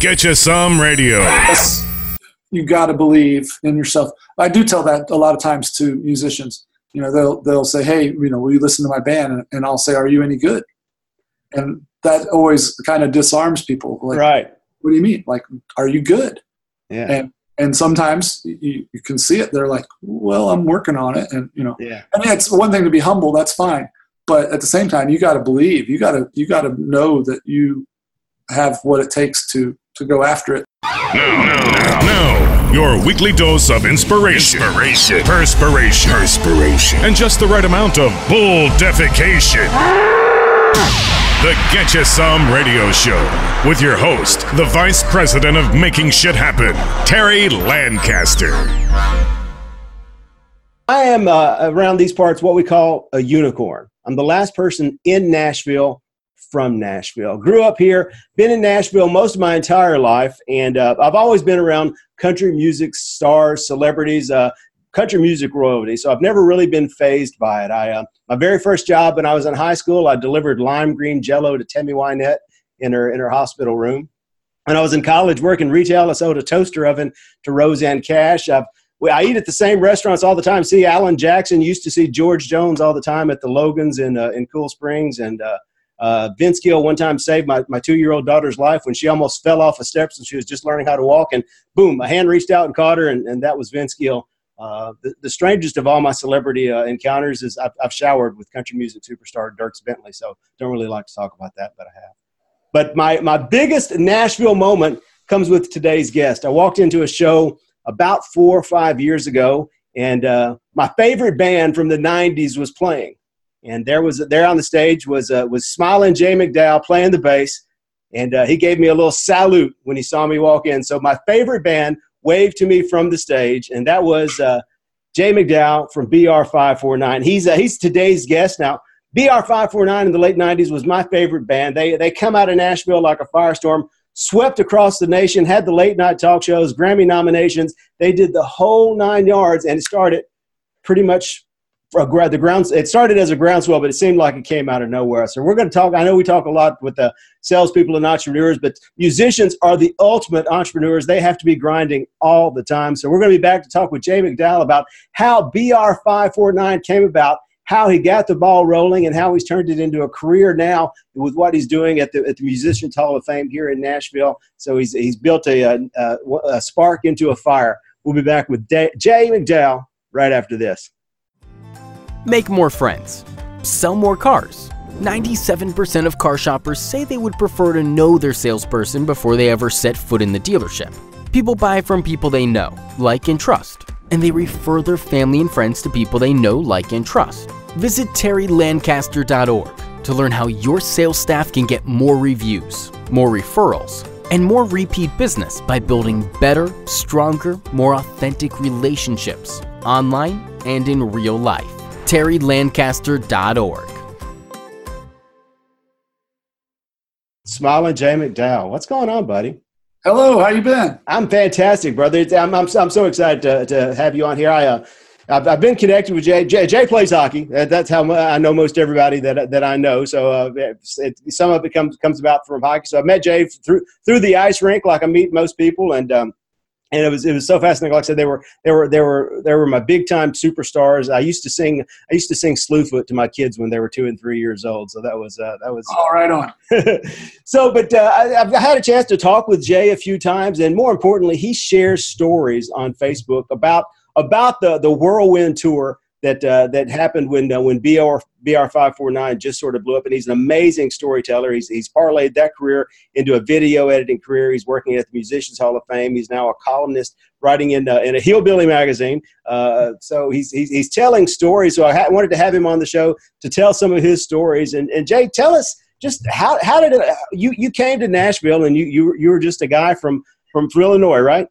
Get you some radio. Yes, you got to believe in yourself. I do tell that a lot of times to musicians. You know, they'll they'll say, "Hey, you know, will you listen to my band?" And, and I'll say, "Are you any good?" And that always kind of disarms people. Like, right. What do you mean? Like, are you good? Yeah. And and sometimes you, you can see it. They're like, "Well, I'm working on it," and you know, yeah. I mean, it's one thing to be humble. That's fine, but at the same time, you got to believe. You got to you got to know that you have what it takes to to go after it. Now, now, now, your weekly dose of inspiration, inspiration, perspiration, perspiration, and just the right amount of bull defecation. The Get You Some Radio Show with your host, the Vice President of Making Shit Happen, Terry Lancaster. I am uh, around these parts what we call a unicorn. I'm the last person in Nashville from Nashville. Grew up here, been in Nashville most of my entire life, and uh, I've always been around country music stars, celebrities, uh, country music royalty. So I've never really been phased by it. I uh, my very first job when I was in high school, I delivered lime green Jello to Tammy Wynette in her in her hospital room. When I was in college working retail, I sold a toaster oven to Rosanne Cash. I've I eat at the same restaurants all the time. See Alan Jackson, used to see George Jones all the time at the Logans in uh, in Cool Springs, and uh, uh, Vince Gill one time saved my, my two year old daughter's life when she almost fell off the steps and she was just learning how to walk. And boom, a hand reached out and caught her, and, and that was Vince Gill. Uh, the, the strangest of all my celebrity uh, encounters is I've, I've, showered with country music superstar Dierks Bentley, so don't really like to talk about that, but I have. But my, my biggest Nashville moment comes with today's guest. I walked into a show about four or five years ago, and uh, my favorite band from the 90s was playing. And there was there on the stage was uh, was smiling Jay McDowell playing the bass, and uh, he gave me a little salute when he saw me walk in. So my favorite band waved to me from the stage, and that was uh, Jay McDowell from BR549. He's uh, he's today's guest now. BR549 in the late 90s was my favorite band. They they come out of Nashville like a firestorm, swept across the nation, had the late night talk shows, Grammy nominations. They did the whole nine yards, and it started pretty much the grounds it started as a groundswell but it seemed like it came out of nowhere so we're going to talk i know we talk a lot with the salespeople and entrepreneurs but musicians are the ultimate entrepreneurs they have to be grinding all the time so we're going to be back to talk with jay mcdowell about how br549 came about how he got the ball rolling and how he's turned it into a career now with what he's doing at the, at the Musicians Hall of Fame here in Nashville. So he's, he's built a, a, a spark into a fire. We'll be back with Jay McDowell right after this. Make more friends. Sell more cars. 97% of car shoppers say they would prefer to know their salesperson before they ever set foot in the dealership. People buy from people they know, like, and trust, and they refer their family and friends to people they know, like, and trust. Visit terrylancaster.org to learn how your sales staff can get more reviews, more referrals, and more repeat business by building better, stronger, more authentic relationships online and in real life terrylancaster.org. Smiling Jay McDowell. What's going on, buddy? Hello, how you been? I'm fantastic, brother. I'm, I'm, I'm so excited to, to have you on here. I, uh, I've, I've been connected with Jay. Jay, Jay plays hockey. That's how I know most everybody that, that I know. So uh, it, some of it comes comes about from hockey. So I met Jay through through the ice rink, like I meet most people, and um, and it was it was so fascinating. Like I said, they were they were they were they were my big time superstars. I used to sing I used to sing Slewfoot to my kids when they were two and three years old. So that was uh, that was all right on. so, but uh, I, have had a chance to talk with Jay a few times, and more importantly, he shares stories on Facebook about about the the whirlwind tour that uh, that happened when uh, when BR BR five four nine just sort of blew up, and he's an amazing storyteller. He's he's parlayed that career into a video editing career. He's working at the Musicians Hall of Fame. He's now a columnist writing in uh, in a hillbilly magazine. Uh, so he's, he's he's telling stories. So I ha- wanted to have him on the show to tell some of his stories. And and Jay, tell us just how how did it, you you came to Nashville and you you you were just a guy from from Illinois, right?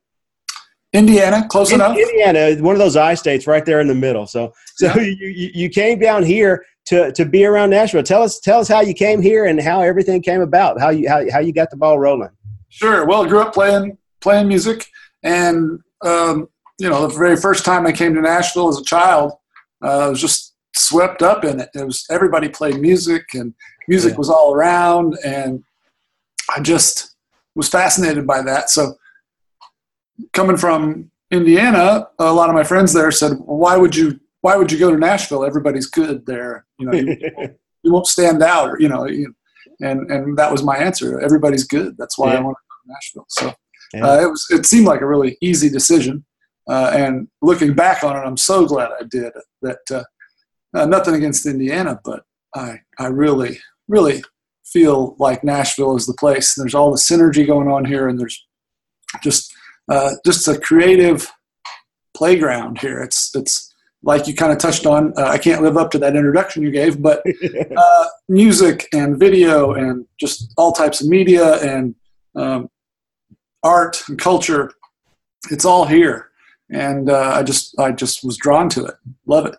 Indiana, close in, enough. Indiana, one of those I states right there in the middle. So, so yeah. you, you came down here to, to be around Nashville. Tell us tell us how you came here and how everything came about. How you how, how you got the ball rolling. Sure. Well, I grew up playing playing music, and um, you know, the very first time I came to Nashville as a child, uh, I was just swept up in it. It was everybody played music, and music yeah. was all around, and I just was fascinated by that. So coming from Indiana, a lot of my friends there said, well, "Why would you? Why would you go to Nashville? Everybody's good there. You know, you, you won't stand out, or you know." You, and and that was my answer. Everybody's good. That's why yeah. I want to go to Nashville. So yeah. uh, it was. It seemed like a really easy decision. Uh, and looking back on it, I'm so glad I did. That uh, uh nothing against Indiana, but I I really really feel like Nashville is the place. There's all the synergy going on here, and there's just uh, just a creative playground here. It's it's like you kind of touched on. Uh, I can't live up to that introduction you gave, but uh, music and video and just all types of media and um, art and culture. It's all here, and uh, I just I just was drawn to it. Love it.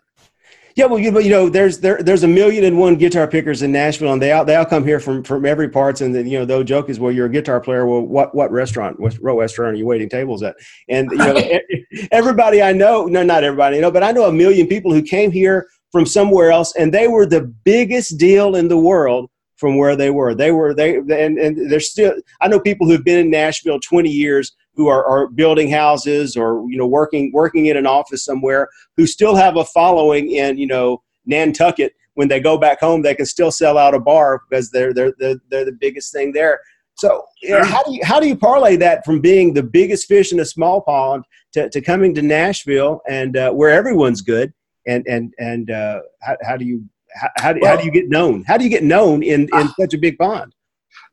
Yeah, well, you, you know, there's there there's a million and one guitar pickers in Nashville, and they all they all come here from from every parts. And then you know, the joke is, well, you're a guitar player. Well, what what restaurant, what restaurant are you waiting tables at? And you know, everybody I know, no, not everybody, you know, but I know a million people who came here from somewhere else, and they were the biggest deal in the world from where they were. They were they and and they're still I know people who've been in Nashville 20 years who are, are building houses or you know working working in an office somewhere who still have a following in you know Nantucket. When they go back home, they can still sell out a bar because they're they're they're, they're the biggest thing there. So you know, how do you how do you parlay that from being the biggest fish in a small pond to, to coming to Nashville and uh, where everyone's good and and and uh, how, how do you how, how, do, well, how do you get known? How do you get known in, in uh, such a big pond?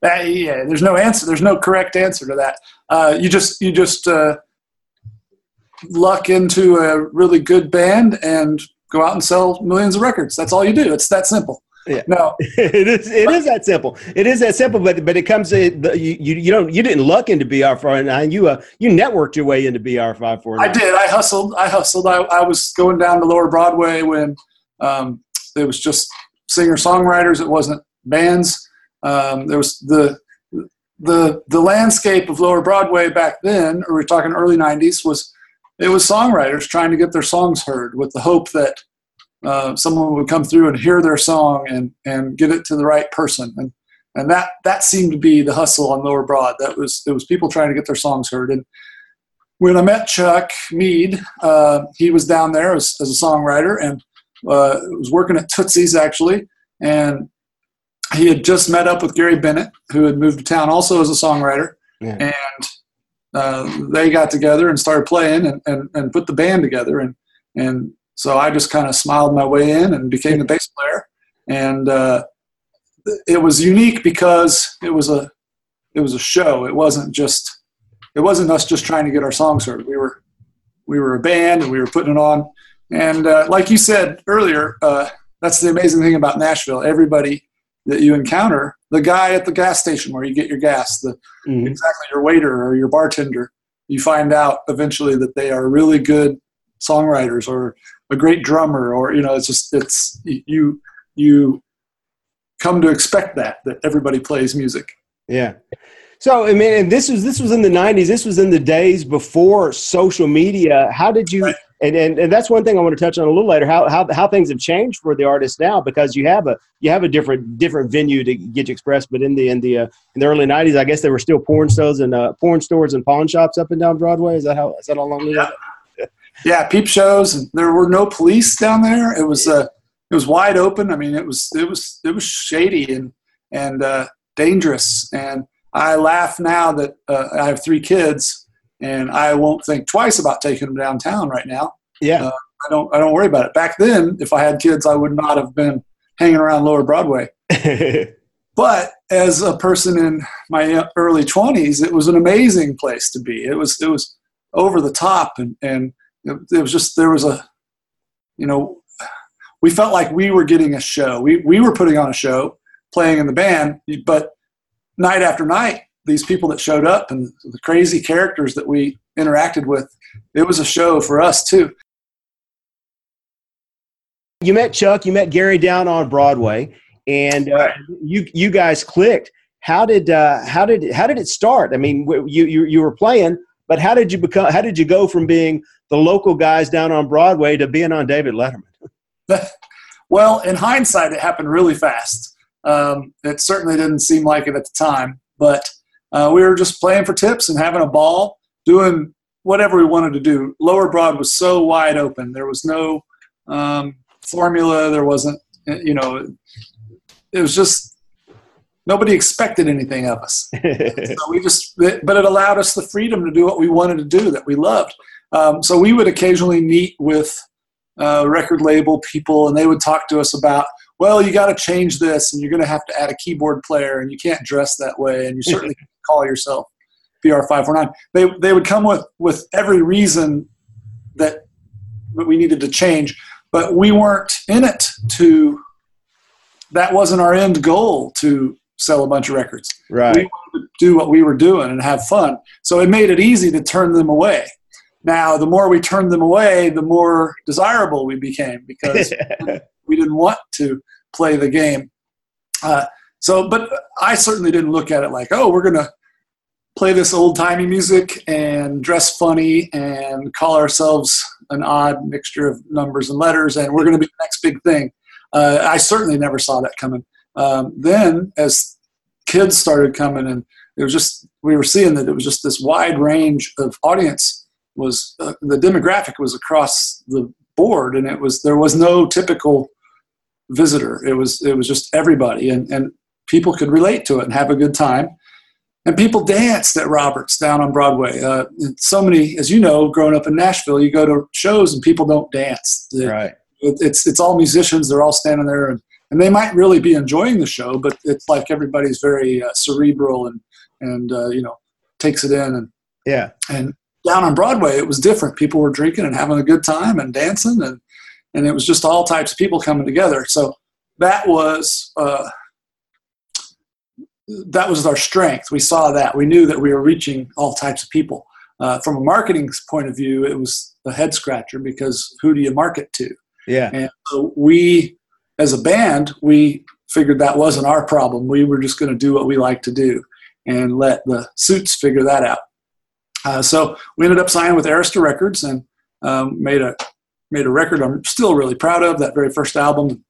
Uh, yeah, there's no answer. There's no correct answer to that. Uh, you just you just uh, luck into a really good band and go out and sell millions of records. That's all you do. It's that simple. Yeah. No, it is. It is that simple. It is that simple. But but it comes. To, you you you don't you didn't luck into BR five nine. You uh you networked your way into BR five four. I did. I hustled. I hustled. I, I was going down to Lower Broadway when um, it was just singer songwriters. It wasn't bands. Um, there was the the the landscape of Lower Broadway back then, or we're talking early '90s, was it was songwriters trying to get their songs heard with the hope that uh, someone would come through and hear their song and and get it to the right person, and and that that seemed to be the hustle on Lower Broad. That was it was people trying to get their songs heard. And when I met Chuck Mead, uh, he was down there as, as a songwriter and uh, was working at Tootsie's actually, and he had just met up with Gary Bennett, who had moved to town also as a songwriter, yeah. and uh, they got together and started playing and, and, and put the band together. And, and so I just kind of smiled my way in and became the bass player. And uh, it was unique because it was a it was a show. It wasn't just it wasn't us just trying to get our songs heard. We were we were a band and we were putting it on. And uh, like you said earlier, uh, that's the amazing thing about Nashville. Everybody that you encounter the guy at the gas station where you get your gas the mm-hmm. exactly your waiter or your bartender you find out eventually that they are really good songwriters or a great drummer or you know it's just it's you you come to expect that that everybody plays music yeah so I mean, and this was this was in the '90s. This was in the days before social media. How did you? Right. And, and and that's one thing I want to touch on a little later. How how how things have changed for the artists now because you have a you have a different different venue to get you expressed. But in the in the uh, in the early '90s, I guess there were still porn stores and uh, porn stores and pawn shops up and down Broadway. Is that how is that how long? Yeah. yeah, peep shows. There were no police down there. It was uh, it was wide open. I mean, it was it was it was shady and and uh, dangerous and I laugh now that uh, I have three kids, and I won't think twice about taking them downtown right now. Yeah, uh, I don't. I don't worry about it. Back then, if I had kids, I would not have been hanging around Lower Broadway. but as a person in my early twenties, it was an amazing place to be. It was. It was over the top, and and it, it was just there was a, you know, we felt like we were getting a show. We we were putting on a show, playing in the band, but night after night, these people that showed up and the crazy characters that we interacted with, it was a show for us too. You met Chuck, you met Gary down on Broadway, and uh, you you guys clicked. How did uh, how did how did it start? I mean, you, you you were playing, but how did you become? How did you go from being the local guys down on Broadway to being on David Letterman? well, in hindsight, it happened really fast. Um, it certainly didn't seem like it at the time, but uh, we were just playing for tips and having a ball, doing whatever we wanted to do. Lower Broad was so wide open. There was no um, formula. There wasn't, you know, it was just nobody expected anything of us. so we just, but it allowed us the freedom to do what we wanted to do that we loved. Um, so we would occasionally meet with uh, record label people, and they would talk to us about, well, you got to change this, and you're going to have to add a keyboard player, and you can't dress that way, and you certainly call yourself BR549. They they would come with with every reason that we needed to change, but we weren't in it to. That wasn't our end goal to sell a bunch of records. Right. We wanted to do what we were doing and have fun. So it made it easy to turn them away. Now, the more we turned them away, the more desirable we became because we didn't want to play the game. Uh, so, but I certainly didn't look at it like, oh, we're going to play this old timey music and dress funny and call ourselves an odd mixture of numbers and letters and we're going to be the next big thing. Uh, I certainly never saw that coming. Um, then, as kids started coming, and it was just we were seeing that it was just this wide range of audience was uh, the demographic was across the board, and it was there was no typical visitor. It was it was just everybody, and and people could relate to it and have a good time. And people danced at Roberts down on Broadway. Uh, so many, as you know, growing up in Nashville, you go to shows and people don't dance. Right. It, it's it's all musicians. They're all standing there, and, and they might really be enjoying the show, but it's like everybody's very uh, cerebral and and uh, you know takes it in. And yeah. And down on Broadway, it was different. People were drinking and having a good time and dancing, and and it was just all types of people coming together. So that was uh, that was our strength. We saw that. We knew that we were reaching all types of people. Uh, from a marketing point of view, it was a head scratcher because who do you market to? Yeah. And so we, as a band, we figured that wasn't our problem. We were just going to do what we like to do and let the suits figure that out. Uh, so we ended up signing with Arista Records and um, made a made a record I'm still really proud of. That very first album,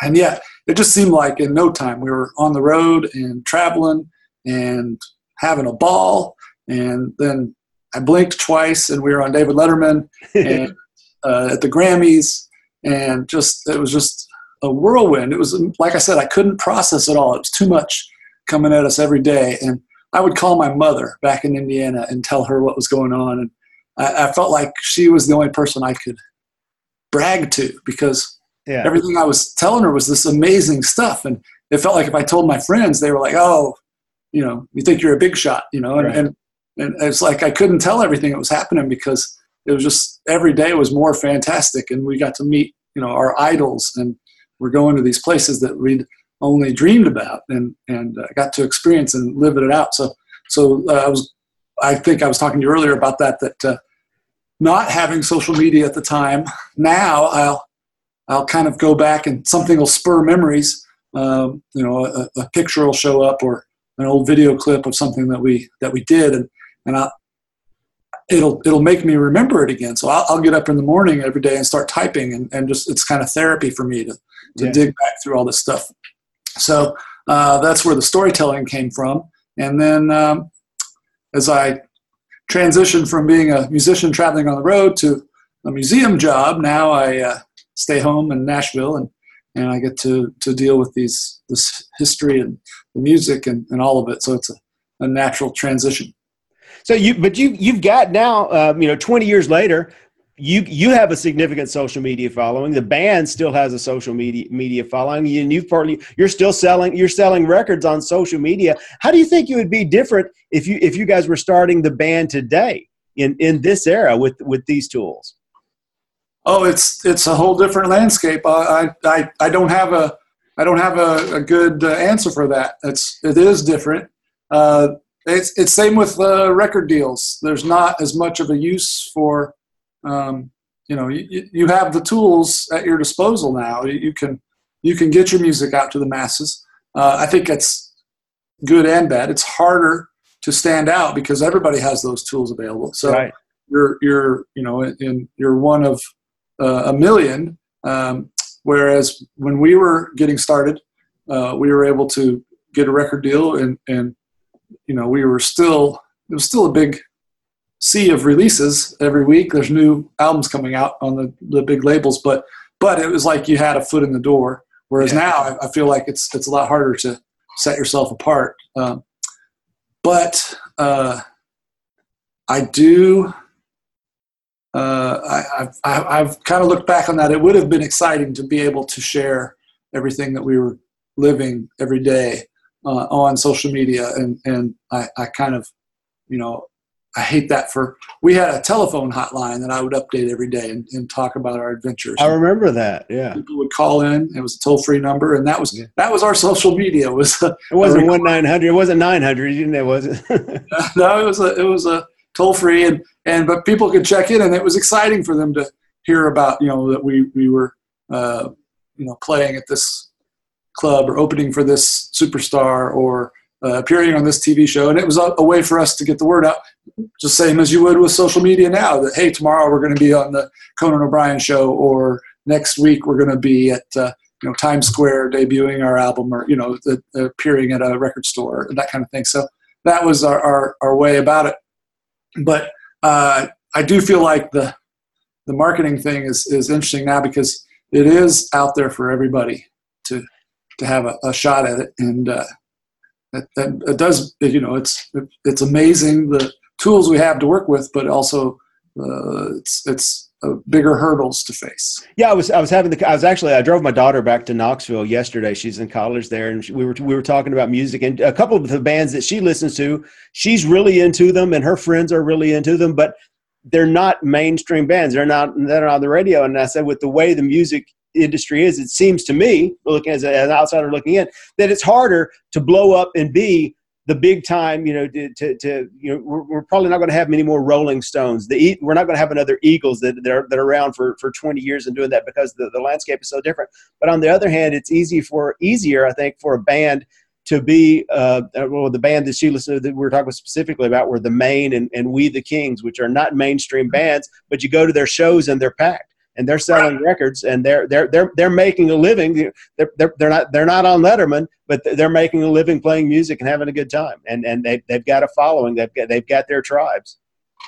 and yeah, it just seemed like in no time we were on the road and traveling and having a ball. And then I blinked twice, and we were on David Letterman and uh, at the Grammys, and just it was just a whirlwind. It was like I said, I couldn't process it all. It was too much coming at us every day, and I would call my mother back in Indiana and tell her what was going on, and I, I felt like she was the only person I could brag to because yeah. everything I was telling her was this amazing stuff, and it felt like if I told my friends, they were like, "Oh, you know, you think you're a big shot," you know, and, Right. and and it's like I couldn't tell everything that was happening because it was just every day was more fantastic, and we got to meet you know our idols, and we're going to these places that we'd only dreamed about, and and uh, got to experience and live it out. So so uh, I was, I think I was talking to you earlier about that that. Uh, not having social media at the time, now I'll I'll kind of go back and something will spur memories. Um, you know, a, a picture will show up or an old video clip of something that we that we did, and and I, it'll it'll make me remember it again. So I'll, I'll get up in the morning every day and start typing, and, and just it's kind of therapy for me to to Yeah. dig back through all this stuff. So uh, that's where the storytelling came from, and then um, as I transitioned from being a musician traveling on the road to a museum job, now I uh, stay home in Nashville and and I get to to deal with these this history and the music and, and all of it. So it's a, a natural transition. So you, but you, you've got now, um, you know, 20 years later, you, you have a significant social media following. The band still has a social media media following, and you've partly, you're still selling, you're selling records on social media. How do you think you would be different if you, if you guys were starting the band today in, in this era with, with these tools? Oh, it's it's a whole different landscape. I I, I don't have a I don't have a, a good uh, answer for that. It's it is different. Uh, it's it's same with uh, record deals. There's not as much of a use for um, you know you, you have the tools at your disposal now. You, can you can get your music out to the masses. Uh, I think it's good and bad. It's harder to stand out because everybody has those tools available. So right. you're you're you know in you're one of uh, a million um, whereas when we were getting started uh, we were able to get a record deal and and you know, we were still it was still a big sea of releases every week. There's new albums coming out on the, the big labels, but but it was like you had a foot in the door. Whereas yeah. now I, I, feel like it's it's a lot harder to set yourself apart. Um, but uh, I do. Uh, I, I've, I've kind of looked back on that. It would have been exciting to be able to share everything that we were living every day uh, on social media, and and I, I kind of, you know, I hate that for. We had a telephone hotline that I would update every day and, and talk about our adventures. I remember that. Yeah, people would call in. It was a toll free number, and that was yeah. that was our social media. It was it wasn't one nine hundred. It wasn't nine hundred. You know, was it? no, it was a it was a toll free, and and but people could check in, and it was exciting for them to hear about you know that we we were uh, you know playing at this club or opening for this superstar or uh, appearing on this TV show, and it was a, a, way for us to get the word out, just same as you would with social media now. That hey, tomorrow we're going to be on the Conan O'Brien show, or next week we're going to be at uh, you know Times Square debuting our album, or you know the, the appearing at a record store, and that kind of thing. So that was our our, our way about it. But uh, I do feel like the the marketing thing is is interesting now because it is out there for everybody to to have a, a shot at it, and uh, it does you know it's it's amazing the tools we have to work with, but also uh, it's it's bigger hurdles to face. Yeah, I was I was having the I was actually I drove my daughter back to Knoxville yesterday. She's in college there, and she, we were we were talking about music and a couple of the bands that she listens to. She's really into them, and her friends are really into them, but they're not mainstream bands. They're not they're not on the radio. And I said, with the way the music industry is, it seems to me, looking as, an outsider looking in, that it's harder to blow up and be the big time, you know, to, to, to you know, we're, we're, probably not going to have many more Rolling Stones. The we're not going to have another Eagles that, that are, that are around for, for 20 years and doing that because the, the landscape is so different. But on the other hand, it's easy for easier, I think, for a band to be uh, well the band that she listened that we are talking specifically about were the Maine and, and We the Kings, which are not mainstream bands, but you go to their shows and they're packed and they're selling right. records and they're they're they're they're making a living. They're, they're they're not they're not on Letterman, but they're making a living playing music and having a good time. And and they they've got a following. They've got they've got their tribes.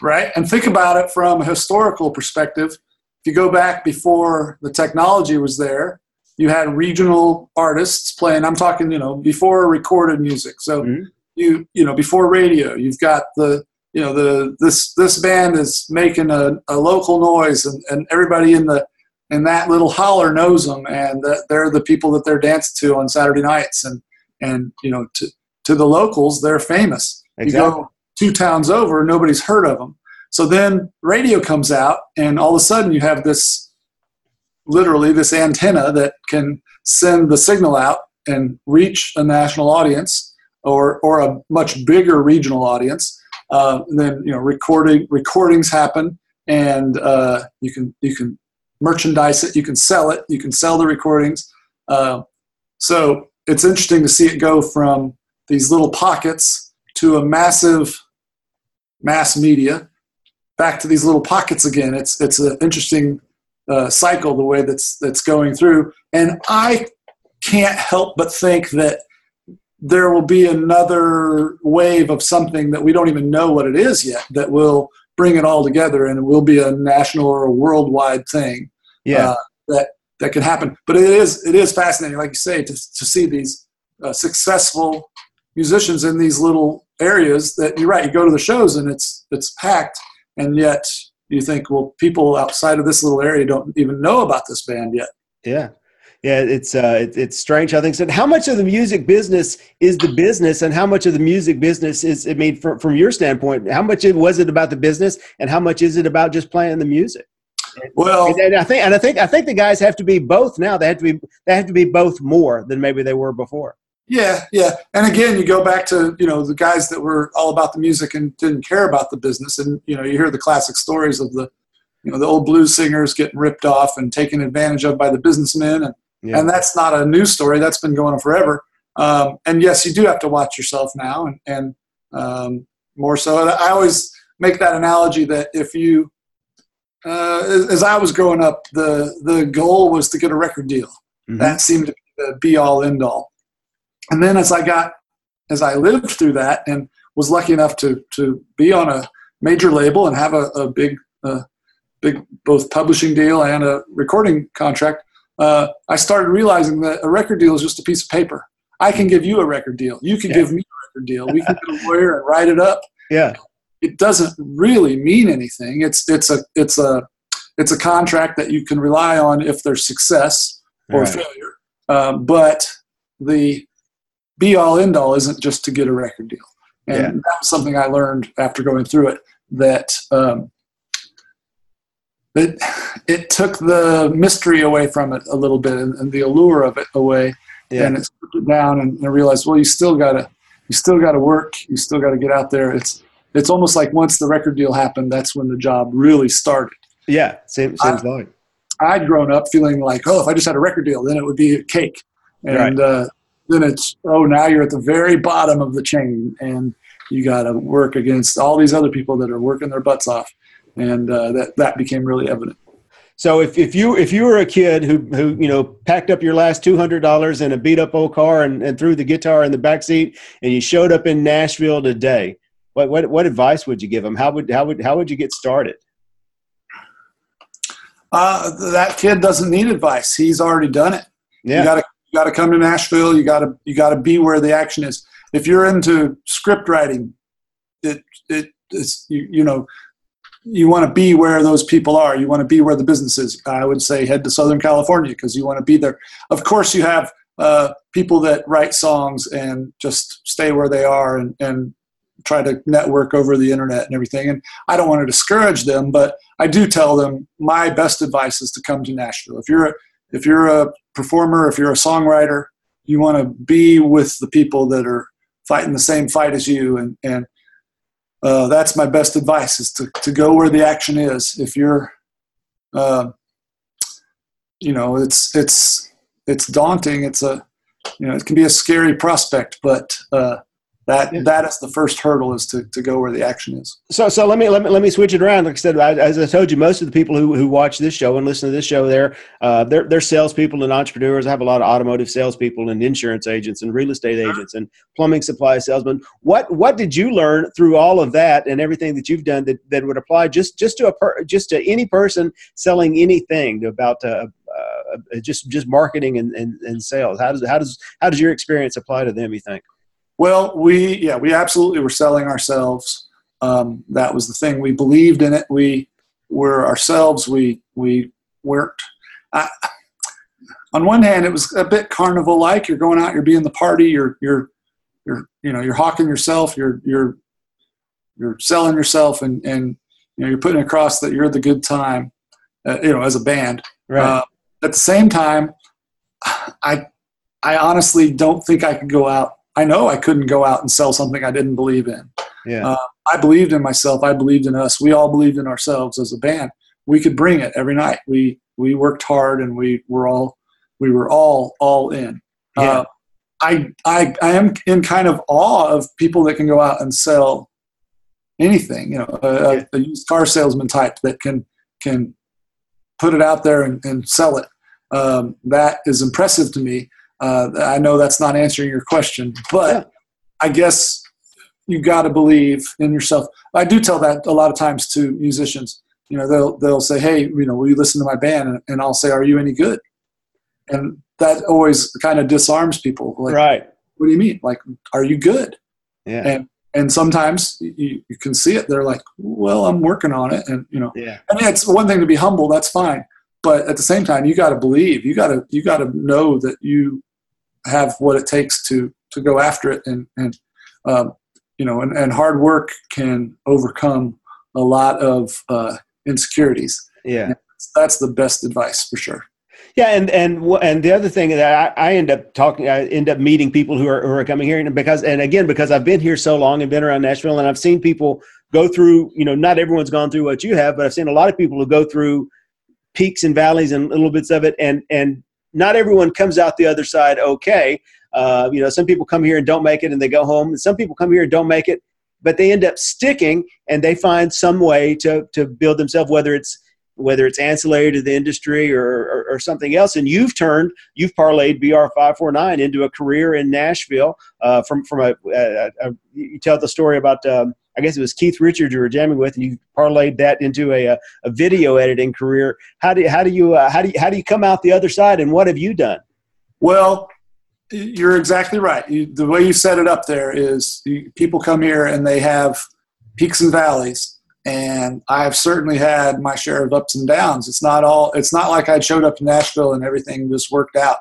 Right. And think about it from a historical perspective. If you go back before the technology was there, you had regional artists playing. I'm talking, you know, before recorded music. So mm-hmm. you you know before radio, you've got the you know the this this band is making a, a local noise and, and everybody in the in that little holler knows them and that they're the people that they're dancing to on Saturday nights and and you know to to the locals they're famous. Exactly. You go two towns over, nobody's heard of them. So then radio comes out and all of a sudden you have this literally this antenna that can send the signal out and reach a national audience or or a much bigger regional audience uh, then you know recording recordings happen, and uh, you can you can merchandise it, you can sell it, you can sell the recordings. Uh, so it's interesting to see it go from these little pockets to a massive mass media back to these little pockets again. It's it's an interesting uh, cycle the way that's that's going through, and I can't help but think that there will be another wave of something that we don't even know what it is yet that will bring it all together and it will be a national or a worldwide thing yeah. Uh, that that can happen. But it is it is fascinating like you say to, to see these uh, successful musicians in these little areas that you're right you go to the shows and it's it's packed and yet you think well people outside of this little area don't even know about this band yet. Yeah yeah, it's uh, it, it's strange how things. And how much of the music business is the business, and how much of the music business is? I mean, from from your standpoint, how much was it about the business, and how much is it about just playing the music? Well, and, and I think, and I think, I think the guys have to be both now. They have to be, they have to be both more than maybe they were before. Yeah, yeah. And again, you go back to you know the guys that were all about the music and didn't care about the business, and you know you hear the classic stories of the you know the old blues singers getting ripped off and taken advantage of by the businessmen and yeah. And that's not a new story. That's been going on forever. Um, and yes, you do have to watch yourself now, and, and um, more so. I always make that analogy that if you, uh, as, as, I was growing up, the the goal was to get a record deal. Mm-hmm. That seemed to be the be all end all. And then as I got as I lived through that and was lucky enough to to be on a major label and have a, a big uh, big both publishing deal and a recording contract, uh, I started realizing that a record deal is just a piece of paper. I can give you a record deal. You can Yeah. give me a record deal. We can get a lawyer and write it up. Yeah. It doesn't really mean anything. It's it's a it's a it's a contract that you can rely on if there's success or Right. failure. Um, but the be all end all isn't just to get a record deal. And Yeah. that was something I learned after going through it that um, it, it took the mystery away from it a little bit and, and the allure of it away. Yeah. And it stripped it down and I realized, well, you still gotta, you still gotta work. You still gotta get out there. It's, it's almost like once the record deal happened, that's when the job really started. Yeah. Seems, seems like. I'd grown up feeling like, oh, if I just had a record deal, then it would be a cake. And uh, then it's, oh, now you're at the very bottom of the chain and you got to work against all these other people that are working their butts off. And uh, that, that became really evident. So if, if you if you were a kid who who you know packed up your last two hundred dollars in a beat up old car and, and threw the guitar in the back seat and you showed up in Nashville today, what what what advice would you give them? How would how would how would you get started? Uh, that kid doesn't need advice. He's already done it. You Yeah. gotta you gotta come to Nashville. You gotta you gotta be where the action is. If you're into script writing, it it is you, you know you want to be where those people are. You want to be where the business is. I would say head to Southern California because you want to be there. Of course, you have uh, people that write songs and just stay where they are and, and try to network over the internet and everything. And I don't want to discourage them, but I do tell them my best advice is to come to Nashville. If you're a, if you're a performer, if you're a songwriter, you want to be with the people that are fighting the same fight as you and and uh, that's my best advice is to, to go where the action is. If you're uh, you know it's it's it's daunting. It's a you know it can be a scary prospect but uh, that Yeah. that is the first hurdle is to, to go where the action is So, so let me let me let me switch it around. Like I said, I, as I told you, most of the people who, who watch this show and listen to this show, they're uh, they're they're salespeople and entrepreneurs. I have a lot of automotive salespeople and insurance agents and real estate agents and plumbing supply salesmen. What what did you learn through all of that and everything that you've done that, that would apply just just to a per, just to any person selling anything about uh, uh, just just marketing and, and, and sales? How does how does how does your experience apply to them? You think? Well, we yeah, we absolutely were selling ourselves. Um, that was the thing. We believed in it. We were ourselves. We we weren't. I, on one hand, it was a bit carnival-like. You're going out. You're being the party. You're you're you're you know you're hawking yourself. You're you're you're selling yourself, and and you know you're putting across that you're the good time. Uh, you know, as a band. Right. Uh, at the same time, I I honestly don't think I could go out. I know I couldn't go out and sell something I didn't believe in. yeah. Uh, I believed in myself. I believed in us. We all believed in ourselves as a band. We could bring it every night. We we worked hard and we were all we were all all in. Yeah. Uh, I I I am in kind of awe of people that can go out and sell anything. You know, a, Yeah. a used car salesman type that can can put it out there and, and sell it. Um, that is impressive to me. Uh, I know that's not answering your question, but Yeah. I guess you got to believe in yourself. I do tell that a lot of times to musicians. You know, they'll they'll say, "Hey, you know, will you listen to my band?" And, and I'll say, "Are you any good?" And that always kind of disarms people. Like, right. what do you mean? Like, are you good? Yeah. And and sometimes you, you can see it. They're like, "Well, I'm working on it," and you know, yeah. I mean, it's one thing to be humble. That's fine, but at the same time, you got to believe. You got to you got to know that you have what it takes to to go after it, and and um, you know, and, and hard work can overcome a lot of uh, insecurities. Yeah. That's the best advice for sure. Yeah, and and and the other thing that I, I end up talking, I end up meeting people who are who are coming here, and because and again because I've been here so long and been around Nashville, and I've seen people go through. You know, not everyone's gone through what you have, but I've seen a lot of people who go through peaks and valleys and little bits of it, and and not everyone comes out the other side okay. Uh, you know, some people come here and don't make it, and they go home. And some people come here and don't make it, but they end up sticking, and they find some way to to build themselves, whether it's whether it's ancillary to the industry or, or, or, something else. And you've turned, you've parlayed BR549 into a career in Nashville uh, from, from a, a, a, you tell the story about, um, I guess it was Keith Richards you were jamming with, and you parlayed that into a, a, video editing career. How do, how do you, uh, how do you, how do you come out the other side and what have you done? Well, you're exactly right. You, the way you set it up there is you, people come here and they have peaks and valleys, and I've certainly had my share of ups and downs. It's not all. It's not like I showed up in Nashville and everything just worked out.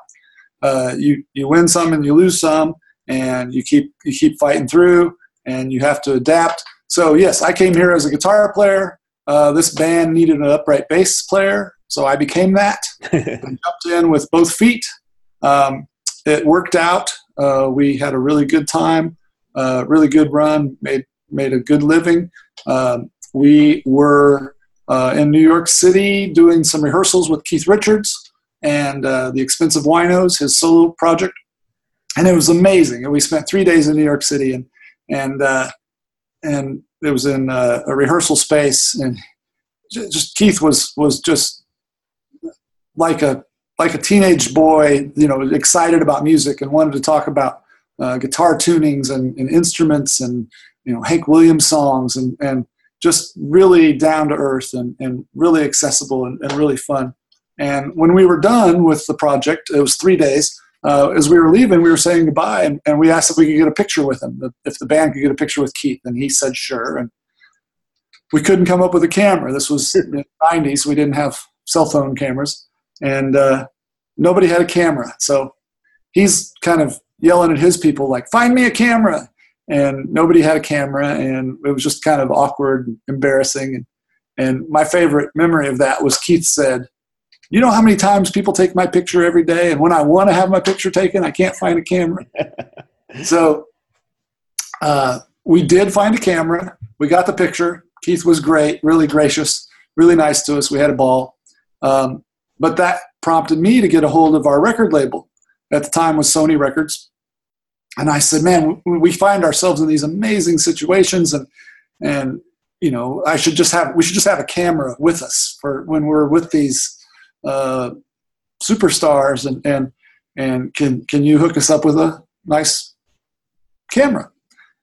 Uh, you you win some and you lose some, and you keep you keep fighting through, and you have to adapt. So yes, I came here as a guitar player. Uh, this band needed an upright bass player, so I became that. I jumped in with both feet. Um, it worked out. Uh, we had a really good time, uh, really good run, made made a good living. Um, we were uh, in New York City doing some rehearsals with Keith Richards and uh, the X-Pensive Winos, his solo project, and it was amazing. And we spent three days in New York City, and and uh, and it was in uh, a rehearsal space, and just Keith was was just like a like a teenage boy, you know, excited about music and wanted to talk about uh, guitar tunings and, and, instruments and you know Hank Williams songs and and just really down to earth and, and really accessible and, and really fun. And when we were done with the project, it was three days. Uh, as we were leaving, we were saying goodbye, and, and we asked if we could get a picture with him, if the band could get a picture with Keith, and he said sure. And we couldn't come up with a camera. This was the 90s. We didn't have cell phone cameras and uh, nobody had a camera. So he's kind of yelling at his people like, "Find me a camera!" And nobody had a camera, and it was just kind of awkward, and embarrassing. And, and my favorite memory of that was Keith said, "You know how many times people take my picture every day, and when I want to have my picture taken, I can't find a camera." so uh, we did find a camera. We got the picture. Keith was great, really gracious, really nice to us. We had a ball. Um, but that prompted me to get a hold of our record label. At the time was Sony Records. And I said, man, we find ourselves in these amazing situations and and you know, I should just have we should just have a camera with us for when we're with these uh, superstars and and and can can you hook us up with a nice camera?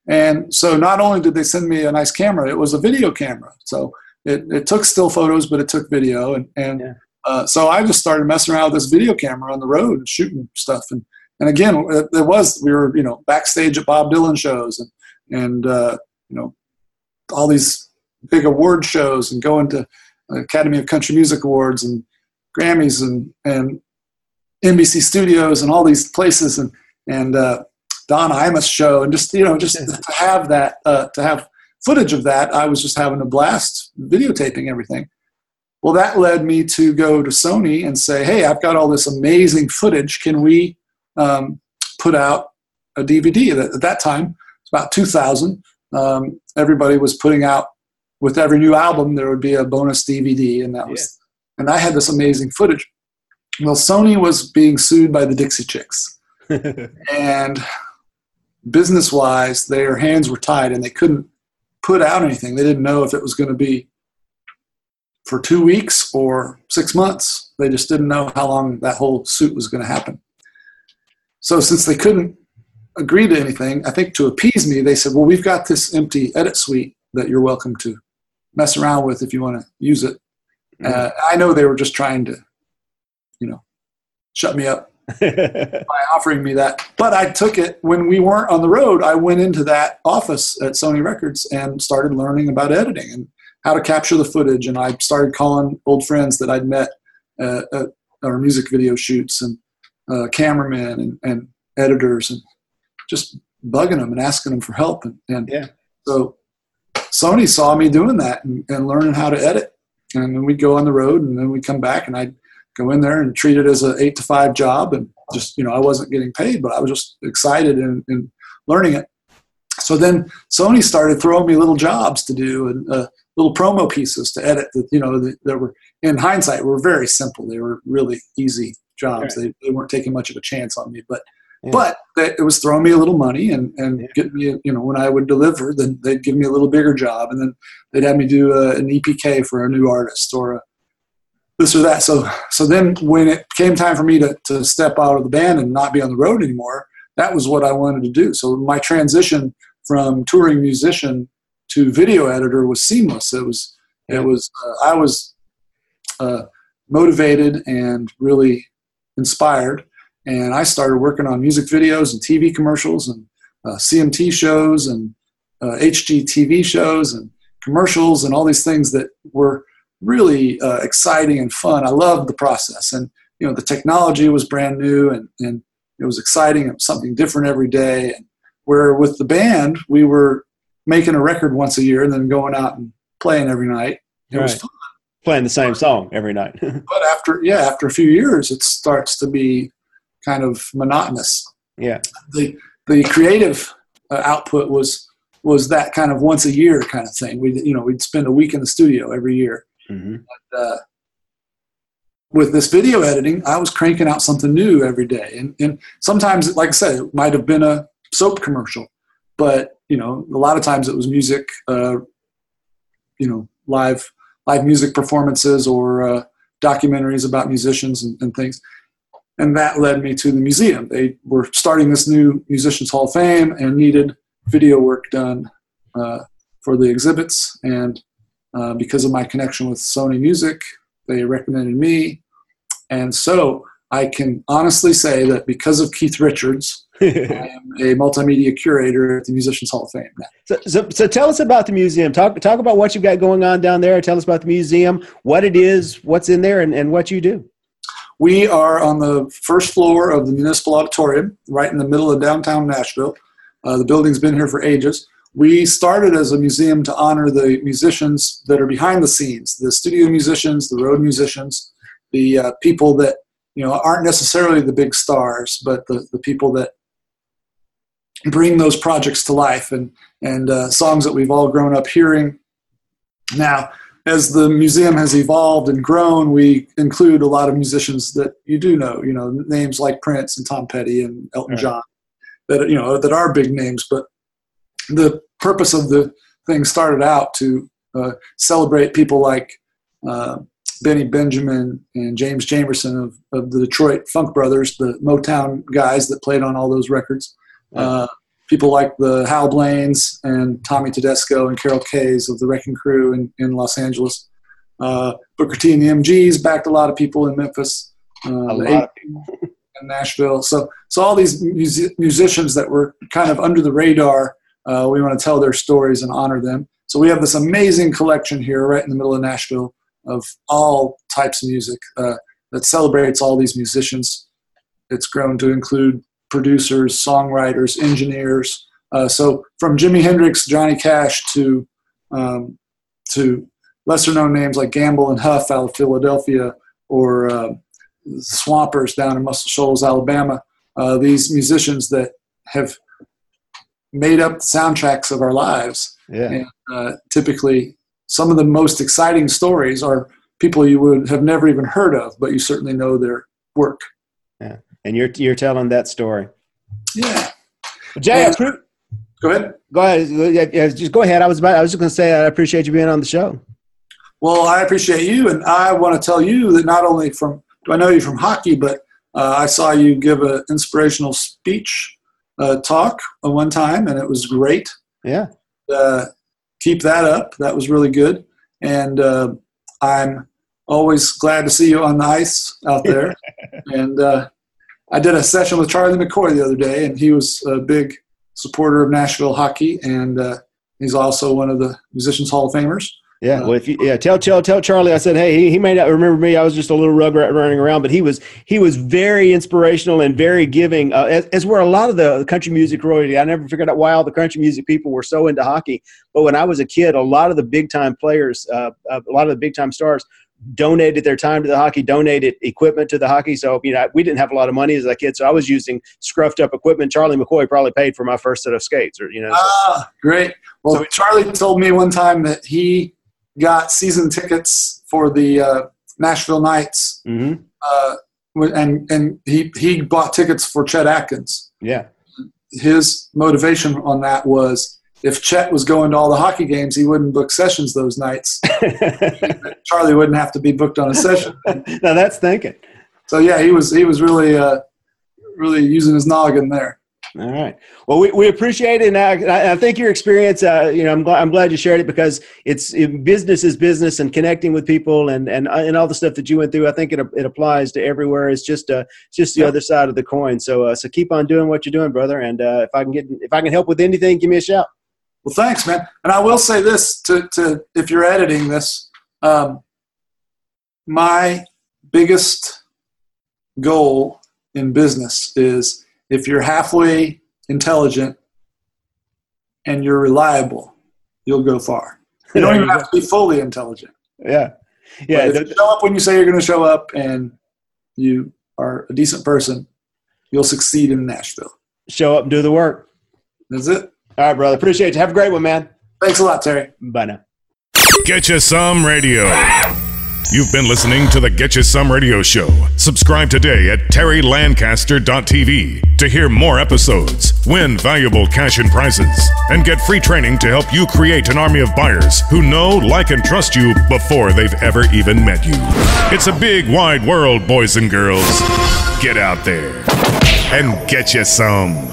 And so not only did they send me a nice camera, it was a video camera. So it, it took still photos, but it took video. And, and yeah. Uh, so I just started messing around with this video camera on the road and shooting stuff. And and again, it, it was we were you know backstage at Bob Dylan shows and and uh, you know all these big award shows and going to Academy of Country Music Awards and Grammys and and NBC Studios and all these places and and uh, Don Imus show and just you know just to have that uh, to have footage of that, I was just having a blast videotaping everything. Well, that led me to go to Sony and say, hey, I've got all this amazing footage. Can we um, put out a DVD? At that time, it's about 2000. Um, everybody was putting out, with every new album, there would be a bonus DVD, and that was, yeah. And I had this amazing footage. Well, Sony was being sued by the Dixie Chicks. and business wise, their hands were tied and they couldn't put out anything. They didn't know if it was going to be for two weeks or six months. They just didn't know how long that whole suit was going to happen. So since they couldn't agree to anything, I think to appease me, they said, "Well, we've got this empty edit suite that you're welcome to mess around with if you want to use it." Mm-hmm. Uh, I know they were just trying to, you know, shut me up by offering me that. But I took it when we weren't on the road. I went into that office at Sony Records and started learning about editing and how to capture the footage. And I started calling old friends that I'd met uh, at our music video shoots and uh, cameramen and, and, editors and just bugging them and asking them for help. And, and yeah. so Sony saw me doing that and, and learning how to edit. And then we'd go on the road and then we'd come back and I'd go in there and treat it as an eight to five job. And just, you know, I wasn't getting paid, but I was just excited and, and learning it. So then Sony started throwing me little jobs to do. And uh, little promo pieces to edit that you know that, were in hindsight were very simple they were really easy jobs right. they, they weren't taking much of a chance on me but yeah. but it was throwing me a little money and and yeah. get me you know when i would deliver then they'd give me a little bigger job and then they'd have me do a, an epk for a new artist or a, this or that. So so then when it came time for me to to step out of the band and not be on the road anymore, that was what I wanted to do. So my transition from touring musician to video editor was seamless. It was it was uh, I was uh, motivated and really inspired, and I started working on music videos and TV commercials and uh, CMT shows and HGTV uh, shows and commercials and all these things that were really uh, exciting and fun. I loved the process, and you know the technology was brand new and and it was exciting. It was something different every day. And where with the band, we were making a record once a year and then going out and playing every night. It right. was fun. Playing the same song every night. but after yeah, after a few years, it starts to be kind of monotonous. Yeah. The the creative uh, output was was that kind of once a year kind of thing. We you know we'd spend a week in the studio every year. Mm-hmm. But, uh, with this video editing, I was cranking out something new every day, and and sometimes, like I said, it might have been a soap commercial, but you know a lot of times it was music, uh, you know, live live music performances or uh, documentaries about musicians and, and things and that led me to the museum. They were starting this new Musicians Hall of Fame and needed video work done uh, for the exhibits. And uh, because of my connection with Sony Music, they recommended me. And so I can honestly say that because of Keith Richards, I am a multimedia curator at the Musicians Hall of Fame. So, so, so, tell us about the museum. Talk, talk about what you've got going on down there. Tell us about the museum, what it is, what's in there, and, and what you do. We are on the first floor of the Municipal Auditorium, right in the middle of downtown Nashville. Uh, the building's been here for ages. We started as a museum to honor the musicians that are behind the scenes, the studio musicians, the road musicians, the uh, people that you know aren't necessarily the big stars, but the, the people that bring those projects to life and and uh, songs that we've all grown up hearing. Now, as the museum has evolved and grown, we include a lot of musicians that you do know, you know, names like Prince and Tom Petty and Elton right. John that you know that are big names. But the purpose of the thing started out to uh, celebrate people like uh, Benny Benjamin and James Jamerson of, of the Detroit Funk Brothers, the Motown guys that played on all those records. Uh, people like the Hal Blaines and Tommy Tedesco and Carol Kayes of the Wrecking Crew in, in Los Angeles. Uh, Booker T and the MGs backed a lot of people in Memphis. Uh, a lot in Nashville. So, so all these musicians that were kind of under the radar, uh, we want to tell their stories and honor them. So we have this amazing collection here, right in the middle of Nashville, of all types of music uh, that celebrates all these musicians. It's grown to include producers, songwriters, engineers. Uh, so from Jimi Hendrix, Johnny Cash to um, to lesser known names like Gamble and Huff out of Philadelphia, or uh, Swampers down in Muscle Shoals, Alabama. Uh, these musicians that have made up the soundtracks of our lives. Yeah. And, uh, typically, some of the most exciting stories are people you would have never even heard of, but you certainly know their work. Yeah. And you're you're telling that story. Yeah. Jay, go ahead. Go ahead. Yeah, just go ahead. I was about. I was just going to say I appreciate you being on the show. Well, I appreciate you, and I want to tell you that not only from do I know you from hockey, but uh, I saw you give an inspirational speech uh, talk one time, and it was great. Yeah. Uh, keep that up. That was really good. And uh, I'm always glad to see you on the ice out there. and uh, I did a session with Charlie McCoy the other day, and he was a big supporter of Nashville hockey, and uh, he's also one of the Musicians Hall of Famers. Yeah, well, if you yeah, tell tell tell Charlie, I said, hey, he, he may not remember me. I was just a little rugrat running around, but he was he was very inspirational and very giving. Uh, as, as were a lot of the country music royalty. I never figured out why all the country music people were so into hockey. But when I was a kid, a lot of the big time players, uh, a lot of the big time stars, donated their time to the hockey, donated equipment to the hockey. So you know, we didn't have a lot of money as a kid, so I was using scruffed up equipment. Charlie McCoy probably paid for my first set of skates, or you know. Ah, great. Well, so, Charlie told me one time that he got season tickets for the uh, Nashville Knights, mm-hmm. uh, and and he he bought tickets for Chet Atkins. Yeah, his motivation on that was if Chet was going to all the hockey games, he wouldn't book sessions those nights. Charlie wouldn't have to be booked on a session. now that's thinking. So yeah, he was he was really uh, really using his noggin there. All right. Well, we, we appreciate it, and I, I think your experience. Uh, you know, I'm glad, I'm glad you shared it because it's it, business is business, and connecting with people, and and and all the stuff that you went through. I think it it applies to everywhere. It's just uh just the other side of the coin. So uh, so keep on doing what you're doing, brother. And uh, if I can get if I can help with anything, give me a shout. Well, thanks, man. And I will say this to to if you're editing this, um, my biggest goal in business is if you're halfway intelligent and you're reliable, you'll go far. You don't even have to be fully intelligent. Yeah. Yeah. But if you show up when you say you're going to show up and you are a decent person, you'll succeed in Nashville. Show up and do the work. That's it. All right, brother. Appreciate you. Have a great one, man. Thanks a lot, Terry. Bye now. Get you some radio. You've been listening to the Get You Some Radio Show. Subscribe today at terrylancaster.tv to hear more episodes, win valuable cash and prizes, and get free training to help you create an army of buyers who know, like, and trust you before they've ever even met you. It's a big, wide world, boys and girls. Get out there and get you some.